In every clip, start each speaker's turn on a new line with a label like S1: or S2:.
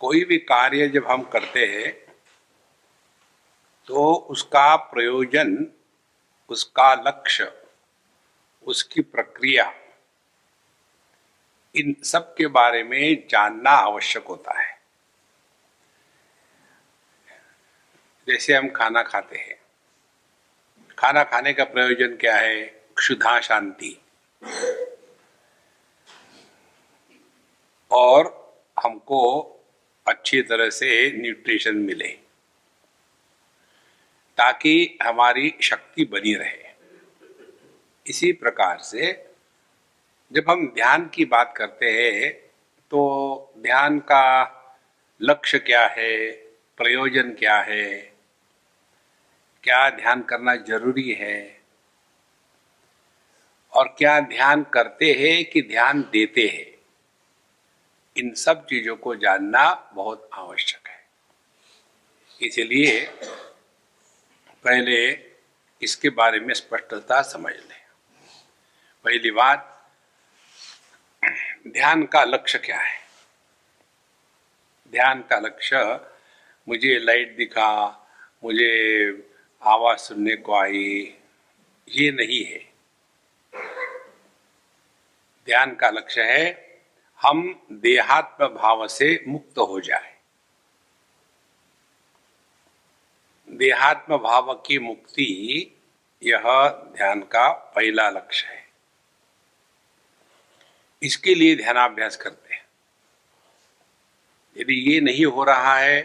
S1: कोई भी कार्य जब हम करते हैं तो उसका प्रयोजन, उसका लक्ष्य, उसकी प्रक्रिया, इन सब के बारे में जानना आवश्यक होता है। जैसे हम खाना खाते हैं। खाना खाने का प्रयोजन क्या है? क्षुधा शांति। और हमको अच्छी तरह से न्यूट्रिशन मिले, ताकि हमारी शक्ति बनी रहे। इसी प्रकार से जब हम ध्यान की बात करते हैं तो ध्यान का लक्ष्य क्या है, प्रयोजन क्या है, क्या ध्यान करना ज़रूरी है, और क्या ध्यान करते हैं कि ध्यान देते हैं। इन सब चीज़ों को जानना बहुत आवश्यक है। इसलिए पहले इसके बारे में स्पष्टता समझ लें। पहली बात, ध्यान का लक्ष्य क्या है? ध्यान का लक्ष्य, मुझे लाइट दिखा, मुझे आवाज़ सुनने को आई, ये नहीं है। ध्यान का लक्ष्य है हम देहात्म भाव से मुक्त हो जाए। देहात्म भाव की मुक्ति, यह ध्यान का पहला लक्ष्य है। इसके लिए ध्यानाभ्यास करते हैं। यदि ये नहीं हो रहा है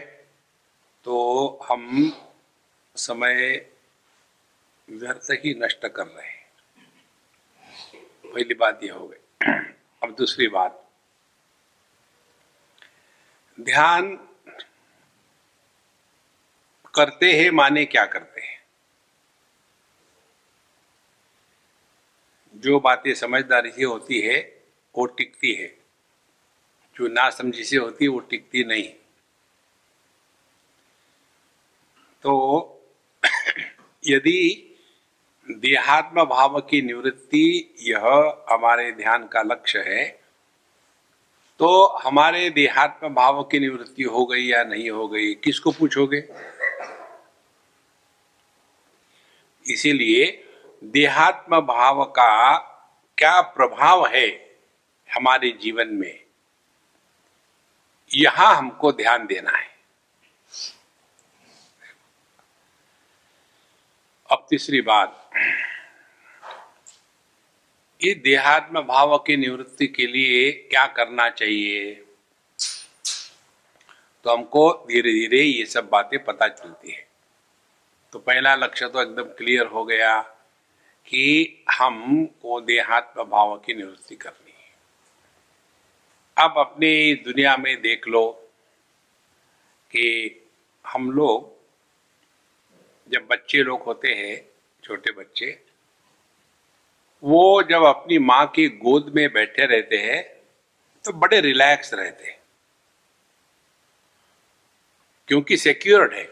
S1: तो हम समय व्यर्थ ही नष्ट कर रहे हैं। पहली बात यह हो गई। अब दूसरी बात। ध्यान करते हैं, माने क्या करते हैं? जो बातें समझदारी से होती है, वो टिकती है। जो ना समझी से होती है, वो टिकती नहीं। तो यदि देहात्म भाव की निवृत्ति यह हमारे ध्यान का लक्ष्य है तो हमारे देहात्म भाव की निवृत्ति हो गई या नहीं हो गई, किसको पूछोगे? इसीलिए देहात्म भाव का क्या प्रभाव है हमारे जीवन में? यहाँ हमको ध्यान देना है। अब तीसरी बात। ये देहात्म भाव की निवृत्ति के लिए क्या करना चाहिए? तो हमको धीरे धीरे ये सब बातें पता चलती है। तो पहला लक्ष्य तो एकदम क्लियर हो गया कि हमको देहात्म भाव की निवृत्ति करनी है। अब अपने दुनिया में देख लो कि हम लोग जब बच्चे लोग होते हैं, छोटे बच्चे वो जब अपनी माँ की गोद में बैठे रहते हैं तो बड़े रिलैक्स रहते हैं। क्योंकि सिक्योर्ड है।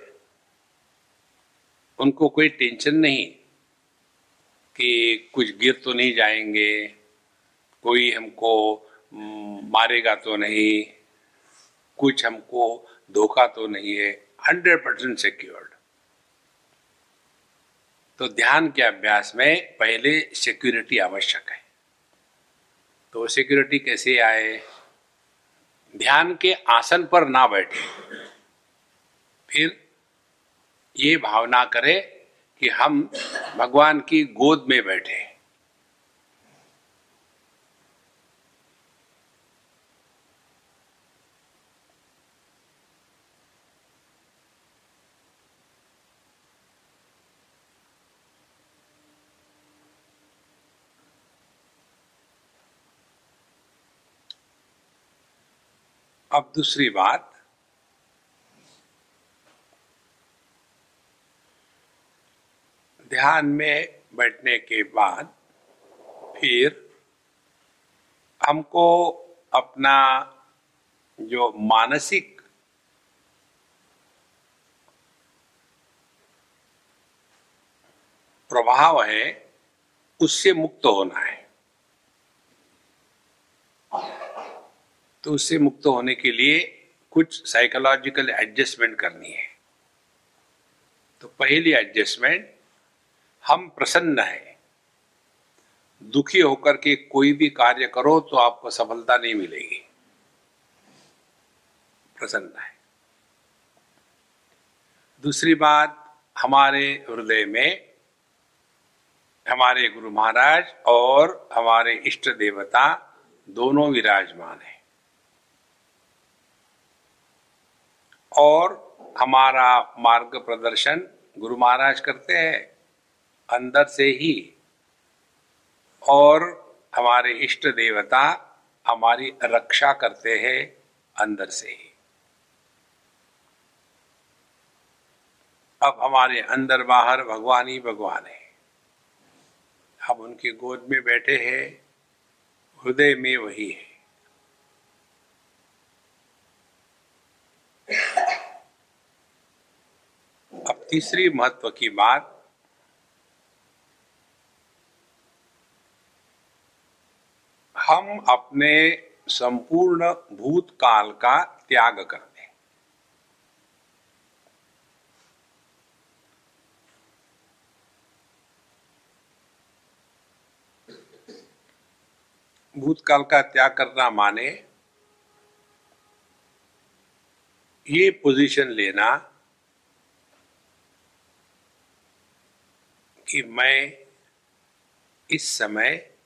S1: उनको कोई टेंशन नहीं कि कुछ गिर तो नहीं जाएँगे, कोई हमको मारेगा तो नहीं, कुछ हमको धोखा तो नहीं है हंड्रेड परसेंट सिक्योर्ड तो ध्यान के अभ्यास में पहले सिक्योरिटी आवश्यक है। तो सिक्योरिटी कैसे आए? ध्यान के आसन पर ना बैठे। फिर ये भावना करें कि हम भगवान की गोद में बैठे। अब दूसरी बात, ध्यान में बैठने के बाद फिर हमको अपना जो मानसिक प्रभाव है, उससे मुक्त होना है। तो उससे मुक्त होने के लिए कुछ साइकोलॉजिकल एडजस्टमेंट करनी है। तो पहली एडजस्टमेंट हम प्रसन्न है। दुखी होकर के कोई भी कार्य करो तो आपको सफलता नहीं मिलेगी। प्रसन्न है। दूसरी बात, हमारे हृदय में हमारे गुरु महाराज और हमारे इष्ट देवता दोनों विराजमान है। और हमारा मार्ग प्रदर्शन गुरु महाराज करते हैं अंदर से ही। और हमारे इष्ट देवता हमारी रक्षा करते हैं अंदर से ही। अब हमारे अंदर बाहर भगवान ही भगवान है। हम उनकी गोद में बैठे हैं, हृदय में वही है। अब तीसरी महत्व की बात, हम अपने संपूर्ण भूतकाल का त्याग करते भूतकाल का त्याग करना माने ये पोजीशन लेना कि मैं इस समय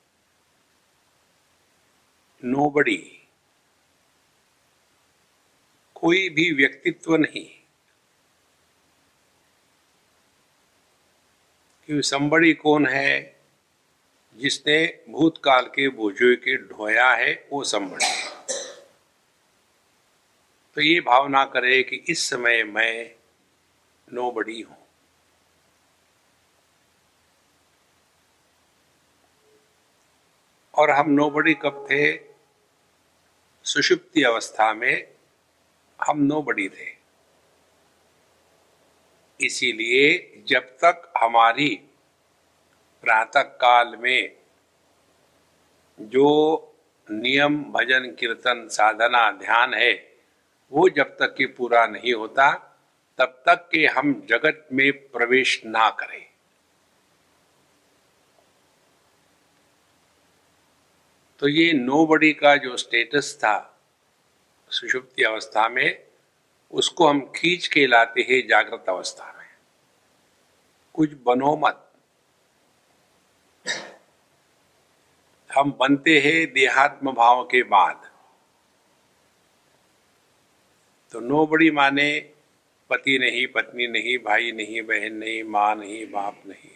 S1: नोबड़ी कोई भी व्यक्तित्व नहीं। कि संबड़ी कौन है? जिसने भूतकाल के बोझों के ढोया है, वो संबड़ी तो ये भावना करे कि इस समय मैं नो बड़ी हूँ। और हम नोबड़ी कब थे? सुषुप्ति अवस्था में हम नोबड़ी थे। इसीलिए जब तक हमारी प्रातः काल में जो नियम, भजन, कीर्तन, साधना, ध्यान है वो जब तक कि पूरा नहीं होता, तब तक कि हम जगत में प्रवेश ना करें। तो ये नो बडी का जो स्टेटस था, सुषुप्ति अवस्था में, उसको हम खींच के लाते हैं जागृत अवस्था में। कुछ बनो मत। हम बनते हैं देहात्म भाव के बाद। तो नो बड़ी माने पति नहीं, पत्नी नहीं, भाई नहीं, बहन नहीं, माँ नहीं, बाप नहीं।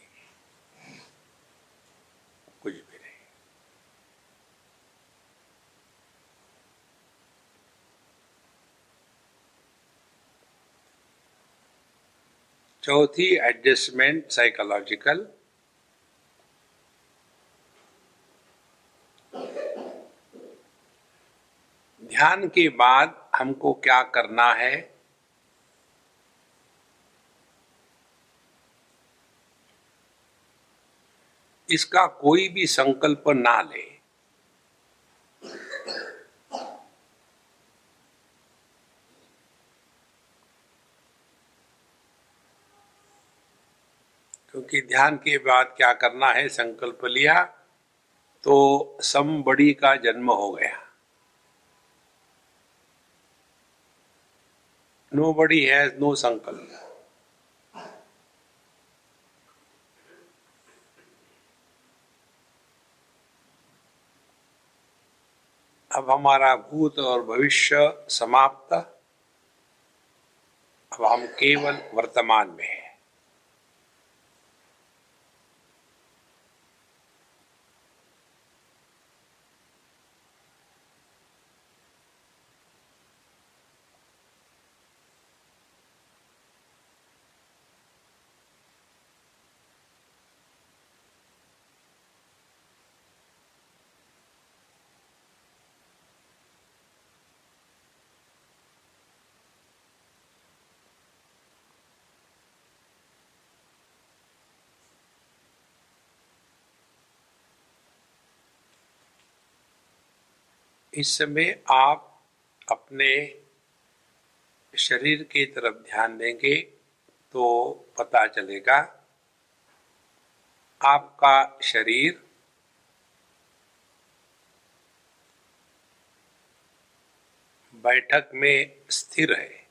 S1: चौथी एडजस्टमेंट साइकोलॉजिकल ध्यान के बाद हमको क्या करना है? इसका कोई भी संकल्प ना ले। क्योंकि ध्यान के बाद क्या करना है? संकल्प लिया तो सम बड़ी का जन्म हो गया। बड़ी हैज़ नो संकल्प। अब हमारा भूत और भविष्य समाप्त। अब हम केवल वर्तमान में हैं। इस समय आप अपने शरीर की तरफ़ ध्यान देंगे तो पता चलेगा आपका शरीर बैठक में स्थिर है।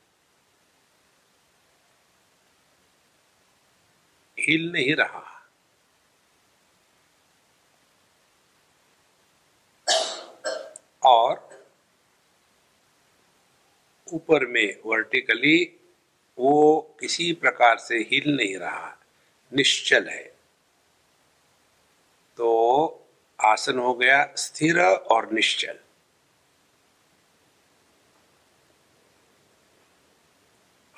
S1: हिल नहीं रहा। और ऊपर में वर्टिकली वो किसी प्रकार से हिल नहीं रहा, निश्चल है। तो आसन हो गया स्थिर और निश्चल।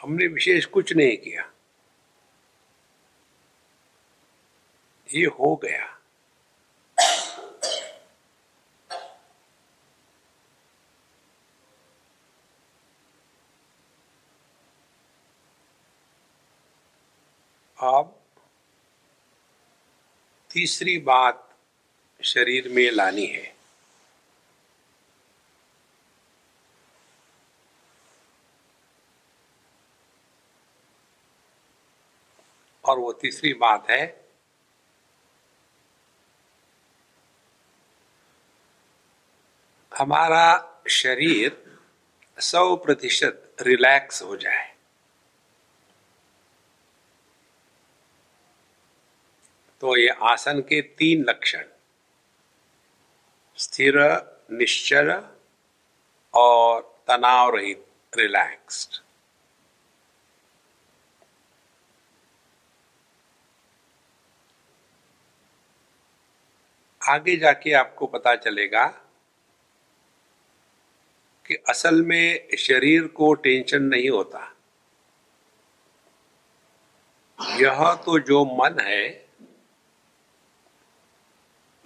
S1: हमने विशेष कुछ नहीं किया। ये हो गया। अब तीसरी बात शरीर में लानी है। और वो तीसरी बात है, हमारा शरीर सौ प्रतिशत रिलैक्स हो जाए। तो ये आसन के तीन लक्षण, स्थिर, निश्चल और तनाव रहित रिलैक्स्ड आगे जाके आपको पता चलेगा कि असल में शरीर को टेंशन नहीं होता। यह तो जो मन है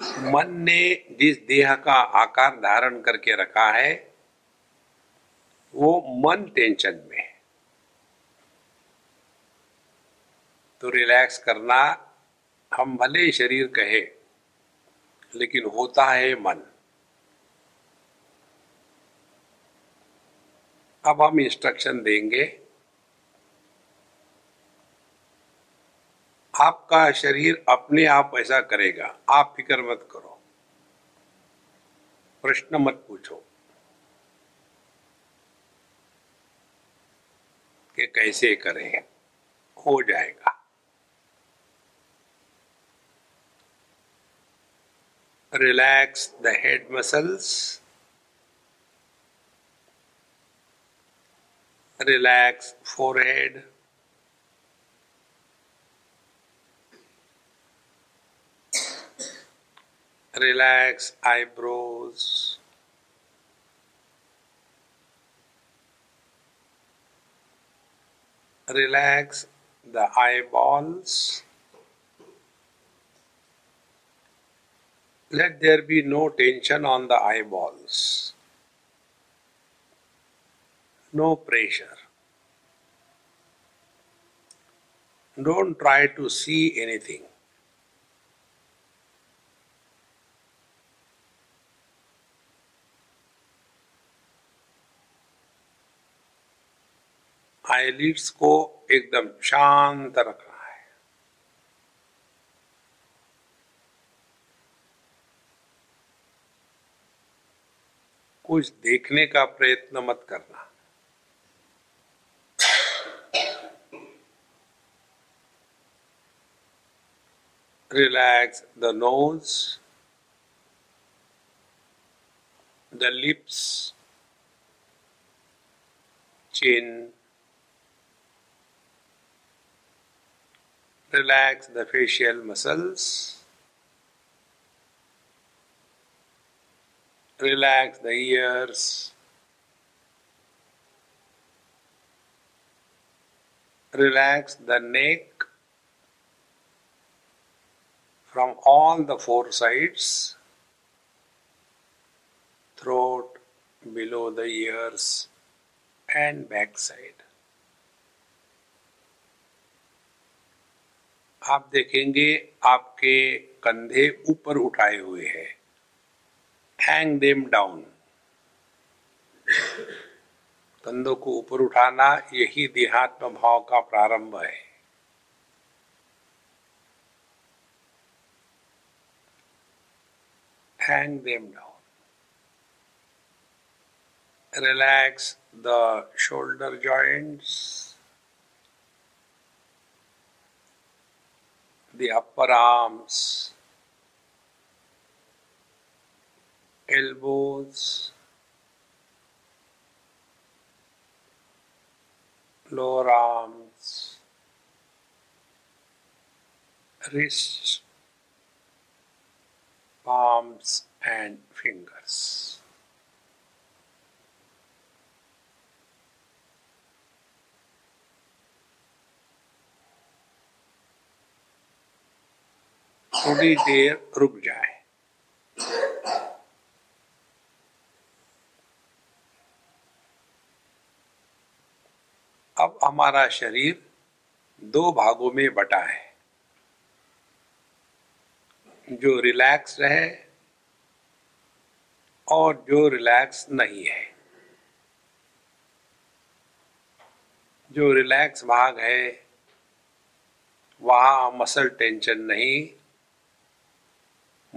S1: मन ने जिस देह का आकार धारण करके रखा है, वो मन टेंशन में है। तो रिलैक्स करना, हम भले शरीर कहे, लेकिन होता है मन। अब हम इंस्ट्रक्शन देंगे। आपका शरीर अपने आप ऐसा करेगा। आप फ़िक्र मत करो। प्रश्न मत पूछो कि कैसे करें? हो जाएगा। Relax the head muscles relax forehead relax eyebrows. Relax the eyeballs. Let there be no tension on the eyeballs. No pressure. Don't try to see anything. Eyelids को एकदम शांत रखना है। कुछ देखने का प्रयत्न मत करना। Relax the nose the lips chin, Relax the facial muscles. Relax the ears. Relax the neck from all the four sides, throat, below the ears, and backside. आप देखेंगे आपके कंधे ऊपर उठाए हुए हैं। हैंग देम डाउन कंधों को ऊपर उठाना यही देहात्म भाव का प्रारंभ है। Hang them down. Relax the shoulder joints, the upper arms, elbows, lower arms, wrists, palms and fingers. थोड़ी देर रुक जाए। अब हमारा शरीर दो भागों में बटा है। जो रिलैक्स रहे और जो रिलैक्स नहीं है। जो रिलैक्स भाग है, वहाँ मसल टेंशन नहीं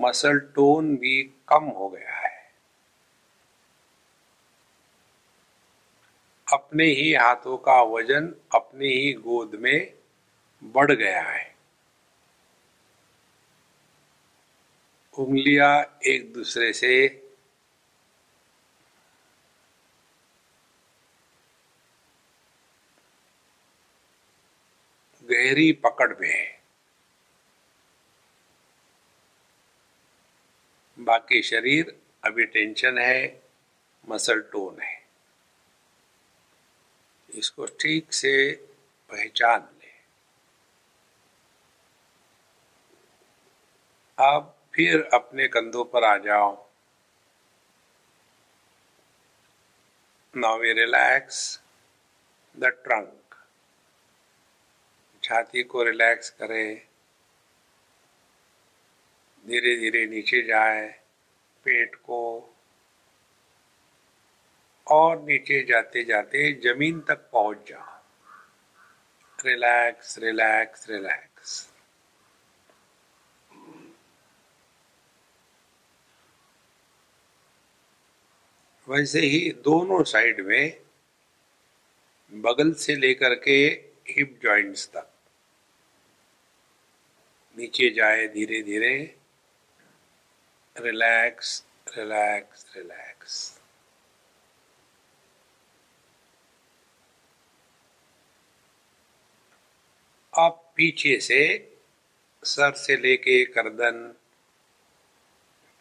S1: मसल टोन भी कम हो गया है। अपने ही हाथों का वज़न अपने ही गोद में बढ़ गया है। उंगलियाँ एक दूसरे से गहरी पकड़ में है। बाकी शरीर, अभी टेंशन है मसल टोन है। इसको ठीक से पहचान ले। अब फिर अपने कंधों पर आ जाओ। वी रिलैक्स द ट्रंक छाती को रिलैक्स करें। धीरे धीरे नीचे जाए, पेट को और नीचे जाते जाते ज़मीन तक पहुँच जाओ रिलैक्स रिलैक्स रिलैक्स वैसे ही दोनों साइड में बगल से लेकर के हिप जॉइंट्स तक। नीचे जाए धीरे धीरे रिलैक्स रिलैक्स रिलैक्स अब पीछे से सर से लेके गर्दन,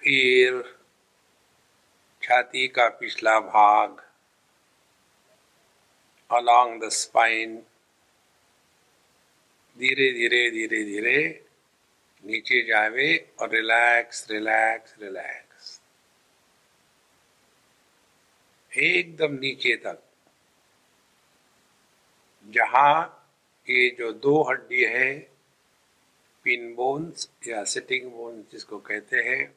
S1: फिर छाती का पिछला भाग, along the spine धीरे धीरे धीरे धीरे नीचे जावे और रिलैक्स रिलैक्स रिलैक्स एकदम नीचे तक। जहाँ ये जो दो हड्डी है पिन बोन्स या सिटिंग बोन्स जिसको कहते हैं,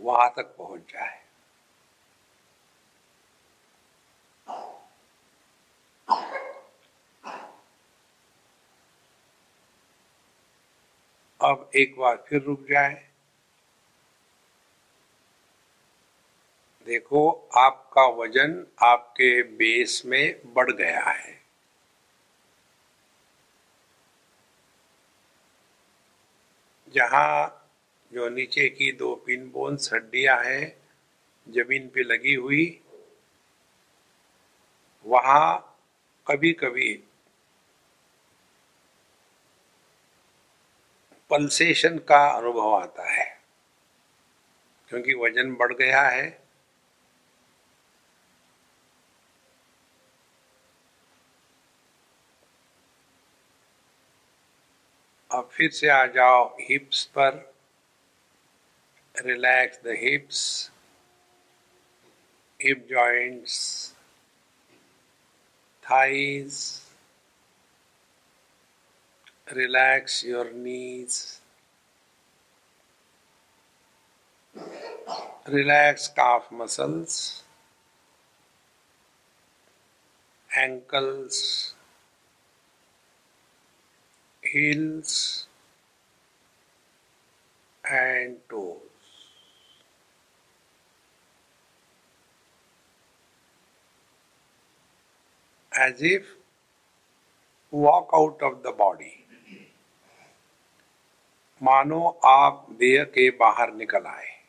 S1: वहाँ तक पहुँच जाए। अब एक बार फिर रुक जाए। देखो, आपका वज़न आपके बेस में बढ़ गया है। जहाँ जो नीचे की दो पिन बोन्स हड्डियाँ हैं, ज़मीन पे लगी हुई, वहाँ कभी कभी पल्सेशन का अनुभव आता है। क्योंकि वज़न बढ़ गया है। अब फिर से आ जाओ हिप्स पर। Relax the hips hip joints thighs relax your knees, relax calf muscles, ankles, heels, and toes. As if walk out of the body. मानो आप देह के बाहर निकल आए।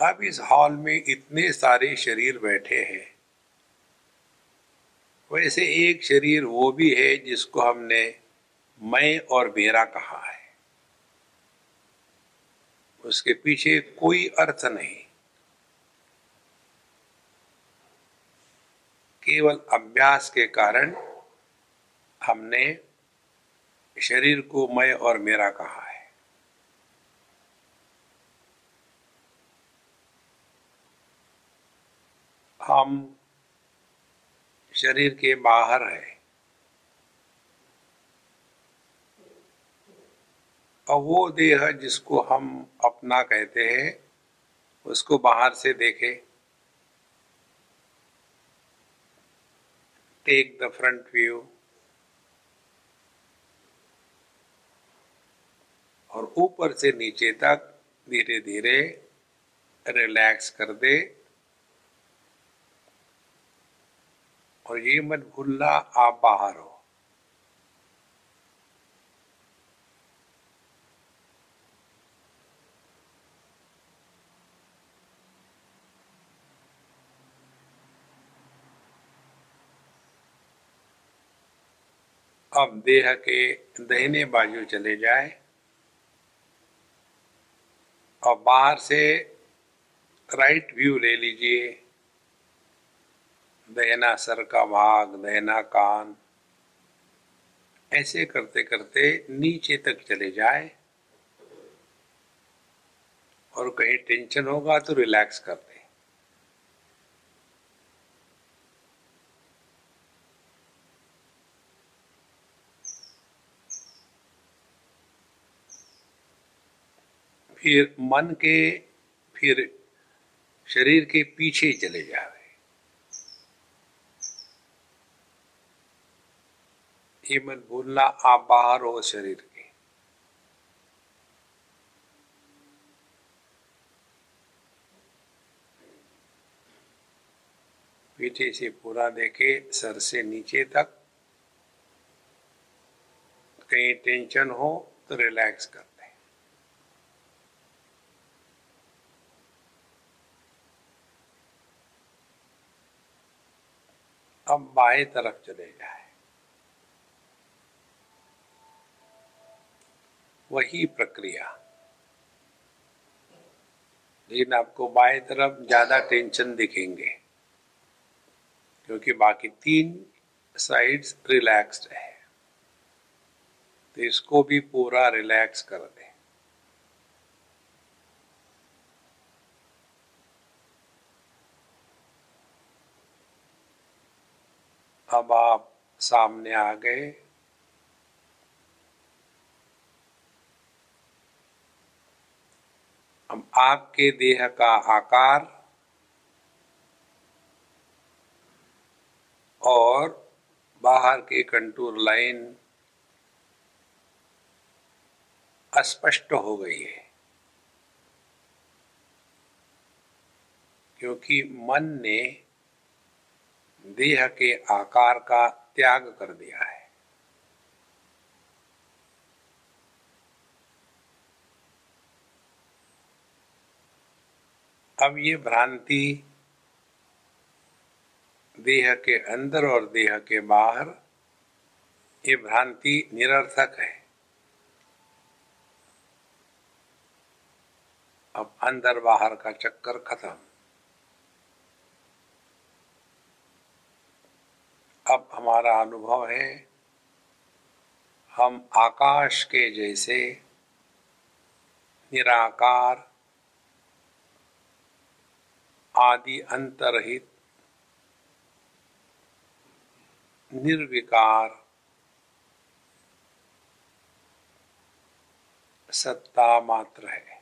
S1: अब इस हॉल में इतने सारे शरीर बैठे हैं। वैसे एक शरीर वो भी है जिसको हमने मैं और मेरा कहा है। उसके पीछे कोई अर्थ नहीं। केवल अभ्यास के कारण हमने शरीर को मैं और मेरा कहा है। हम शरीर के बाहर है। और वो देह जिसको हम अपना कहते हैं, उसको बाहर से देखे। टेक द फ्रंट व्यू और ऊपर से नीचे तक धीरे धीरे रिलैक्स कर दे। और ये मत भूलना, आप बाहर हो। अब देह के दहने बाजू चले जाए। और बाहर से राइट व्यू ले लीजिए। दहना सर का भाग दहना कान। ऐसे करते करते नीचे तक चले जाए। और कहीं टेंशन होगा तो रिलैक्स कर दे फिर मन के, फिर शरीर के पीछे चले जाए ये मत भूलना, आप बाहर हो शरीर के। पीछे से पूरा देखे, सर से नीचे तक। कहीं टेंशन हो तो रिलैक्स कर दे अब बाएँ तरफ़ चले जाए। वही प्रक्रिया। लेकिन आपको बाएँ तरफ़ ज़्यादा टेंशन दिखेंगे, क्योंकि बाकी तीन साइड्स रिलैक्स्ड है। तो इसको भी पूरा रिलैक्स कर दें अब आप सामने आ गए। अब आपके देह का आकार और बाहर के कंटूर लाइन अस्पष्ट हो गई है, क्योंकि मन ने देह के आकार का त्याग कर दिया है। अब ये भ्रांति देह के अंदर और देह के बाहर, ये भ्रांति निरर्थक है। अब अंदर बाहर का चक्कर खत्म। अब हमारा अनुभव है, हम आकाश के जैसे निराकार, आदि अंतरहित, निर्विकार सत्ता मात्र है।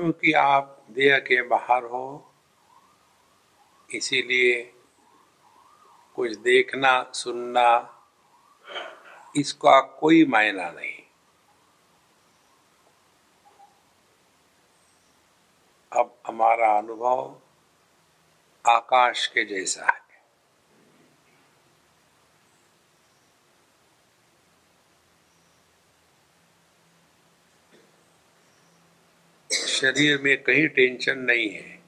S1: क्योंकि आप देह के बाहर हो, इसीलिए कुछ देखना, सुनना, इसका कोई मायना नहीं। अब हमारा अनुभव आकाश के जैसा है। शरीर में कहीं टेंशन नहीं है।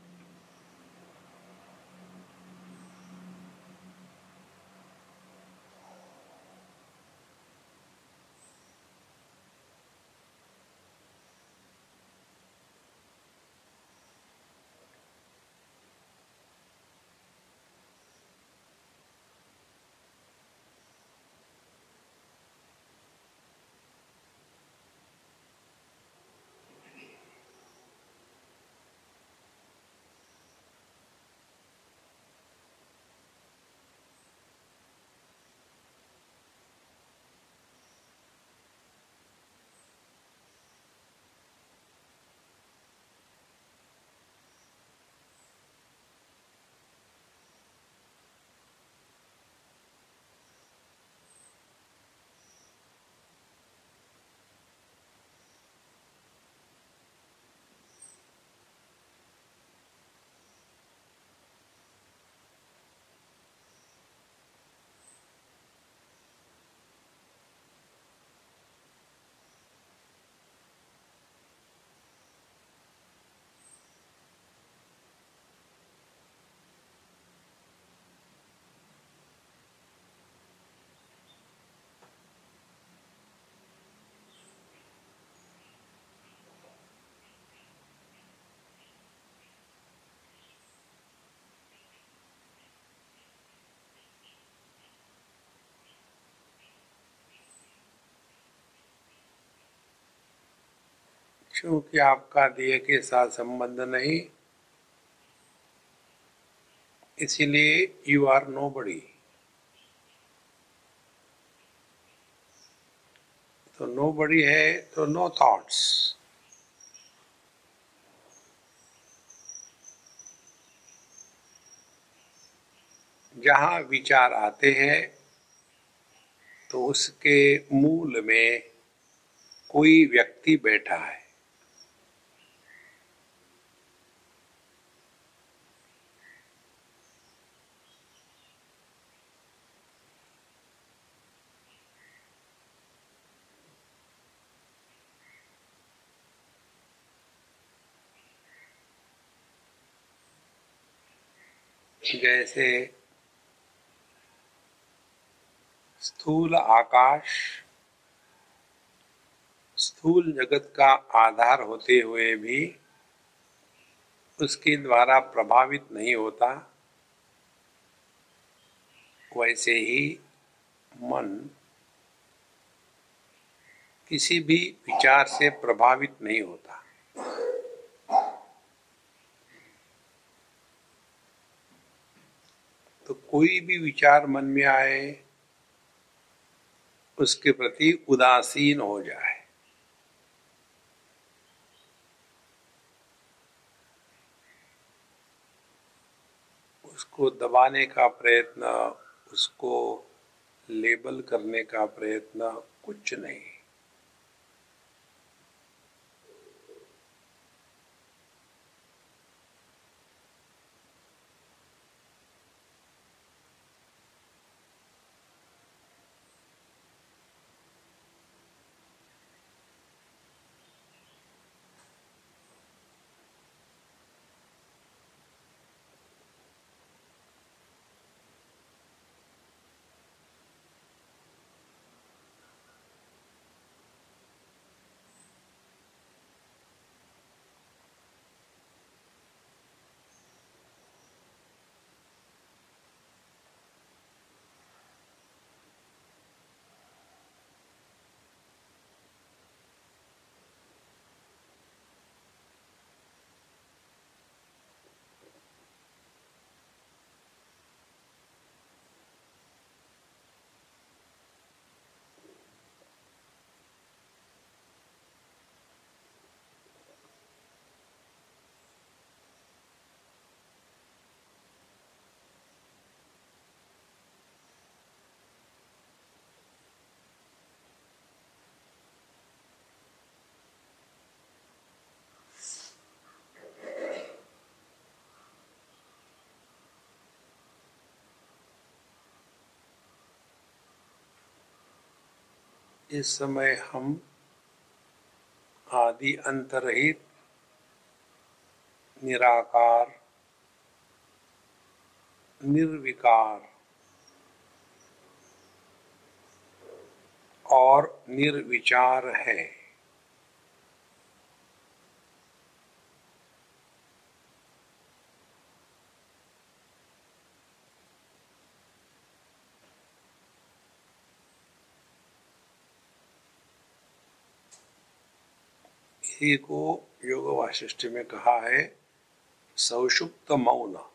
S1: क्योंकि आपका देह के साथ संबंध नहीं, इसीलिए यू आर नो बड़ी तो नो बड़ी है तो नो थॉट्स जहाँ विचार आते हैं तो उसके मूल में कोई व्यक्ति बैठा है। जैसे स्थूल आकाश, स्थूल जगत का आधार होते हुए भी उसके द्वारा प्रभावित नहीं होता, वैसे ही मन किसी भी विचार से प्रभावित नहीं होता। कोई भी विचार मन में आए, उसके प्रति उदासीन हो जाए। उसको दबाने का प्रयत्न, उसको लेबल करने का प्रयत्न कुछ नहीं। इस समय हम आदि अंतरहित निराकार निर्विकार और निर्विचार है। इसी को योग वाशिष्ठ में कहा है सौषुप्त मौन।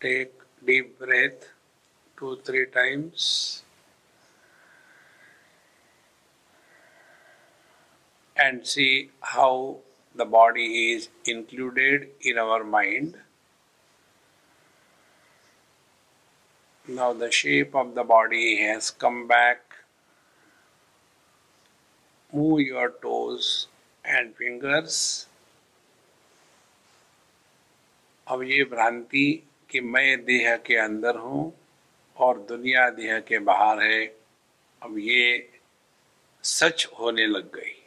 S1: Take deep breath two, three times. And see how the body is included in our mind. Now the shape of the body has come back. Move your toes and fingers. अब ये भ्रांति कि मैं देह के अंदर हूँ और दुनिया देह के बाहर है। अब ये सच होने लग गई।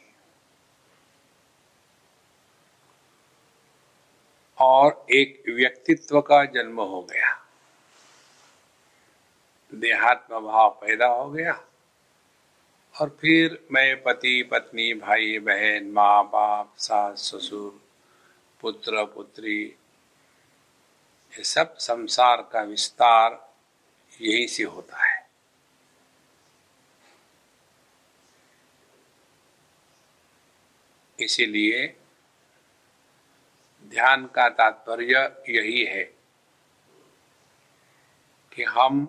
S1: और एक व्यक्तित्व का जन्म हो गया। देहात्म भाव पैदा हो गया। और फिर मैं पति, पत्नी, भाई, बहन, माँ, बाप, सास, ससुर, पुत्र, पुत्री ये सब संसार का विस्तार यही से होता है। इसीलिए ध्यान का तात्पर्य यही है कि हम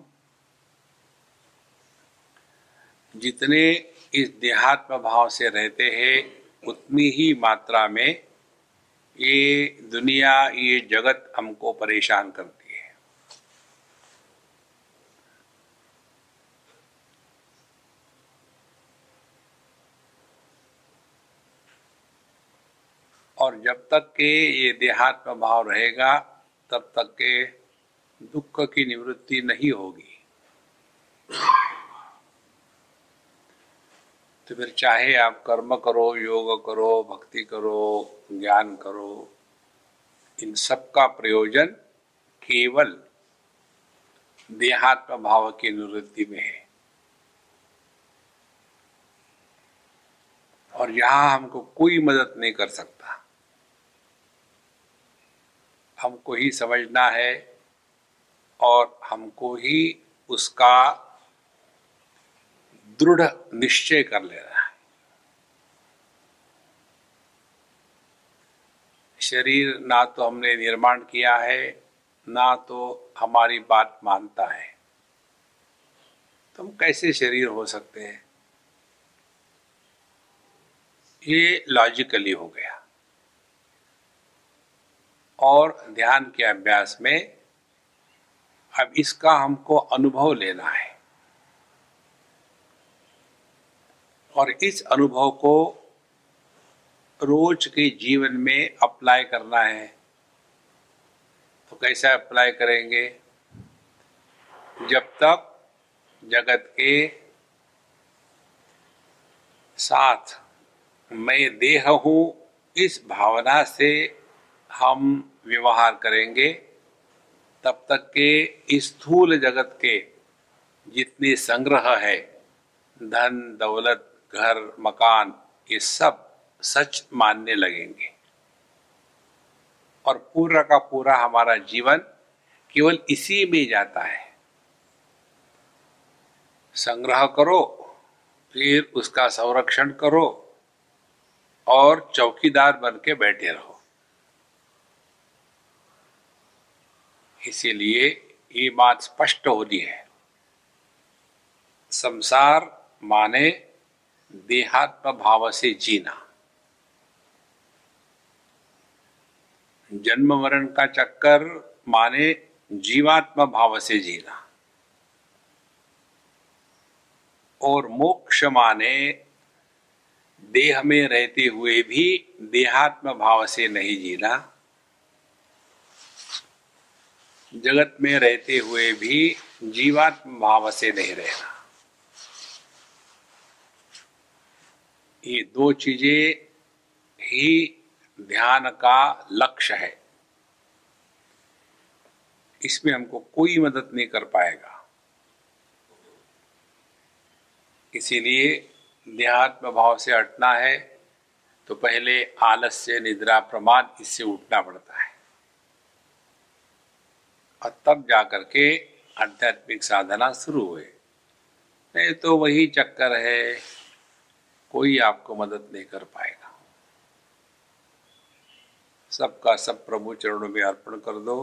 S1: जितने इस देहात्म भाव से रहते हैं, उतनी ही मात्रा में ये दुनिया, ये जगत हमको परेशान करती है। और जब तक के ये देहात्म भाव रहेगा, तब तक के दुख की निवृत्ति नहीं होगी। तो फिर चाहे आप कर्म करो, योग करो, भक्ति करो, ज्ञान करो, इन सब का प्रयोजन केवल देहात्म भाव की निवृत्ति में है। और यहाँ हमको कोई मदद नहीं कर सकता। हमको ही समझना है और हमको ही उसका दृढ़ निश्चय कर लेना है। शरीर ना तो हमने निर्माण किया है, ना तो हमारी बात मानता है। तो हम कैसे शरीर हो सकते हैं? ये लॉजिकली हो गया। और ध्यान के अभ्यास में अब इसका हमको अनुभव लेना है। और इस अनुभव को रोज के जीवन में अप्लाई करना है। तो कैसे अप्लाई करेंगे? जब तक जगत के साथ मैं देह हूँ, इस भावना से हम व्यवहार करेंगे। तब तक के स्थूल जगत के जितने संग्रह है, धन, दौलत घर, मकान, ये सब सच मानने लगेंगे। और पूरा का पूरा हमारा जीवन केवल इसी में जाता है। संग्रह करो, फिर उसका संरक्षण करो और चौकीदार बन के बैठे रहो। इसीलिए ये बात स्पष्ट होती है। संसार माने देहात्म भाव से जीना। जन्म मरण का चक्कर माने जीवात्म भाव से जीना। और मोक्ष माने देह में रहते हुए भी देहात्म भाव से नहीं जीना। जगत में रहते हुए भी जीवात्म भाव से नहीं रहना। ये दो चीज़ें ही ध्यान का लक्ष्य है। इसमें हमको कोई मदद नहीं कर पाएगा। इसीलिए देहात्म भाव से हटना है तो पहले आलस्य, निद्रा, प्रमाद, इससे उठना पड़ता है। और तब जाकर के आध्यात्मिक साधना शुरू हुए। नहीं तो वही चक्कर है। कोई आपको मदद नहीं कर पाएगा। सबका सब प्रभु चरणों में अर्पण कर दो।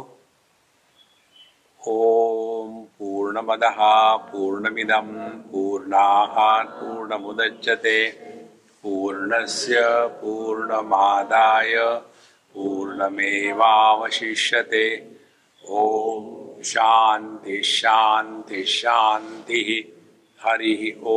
S1: ॐ पूर्णमदः पूर्णमिदं पूर्णात् पूर्णमुदच्यते पूर्णस्य पूर्णमादाय पूर्णमेवावशिष्यते। ॐ शांति शांति शांति हरि ॐ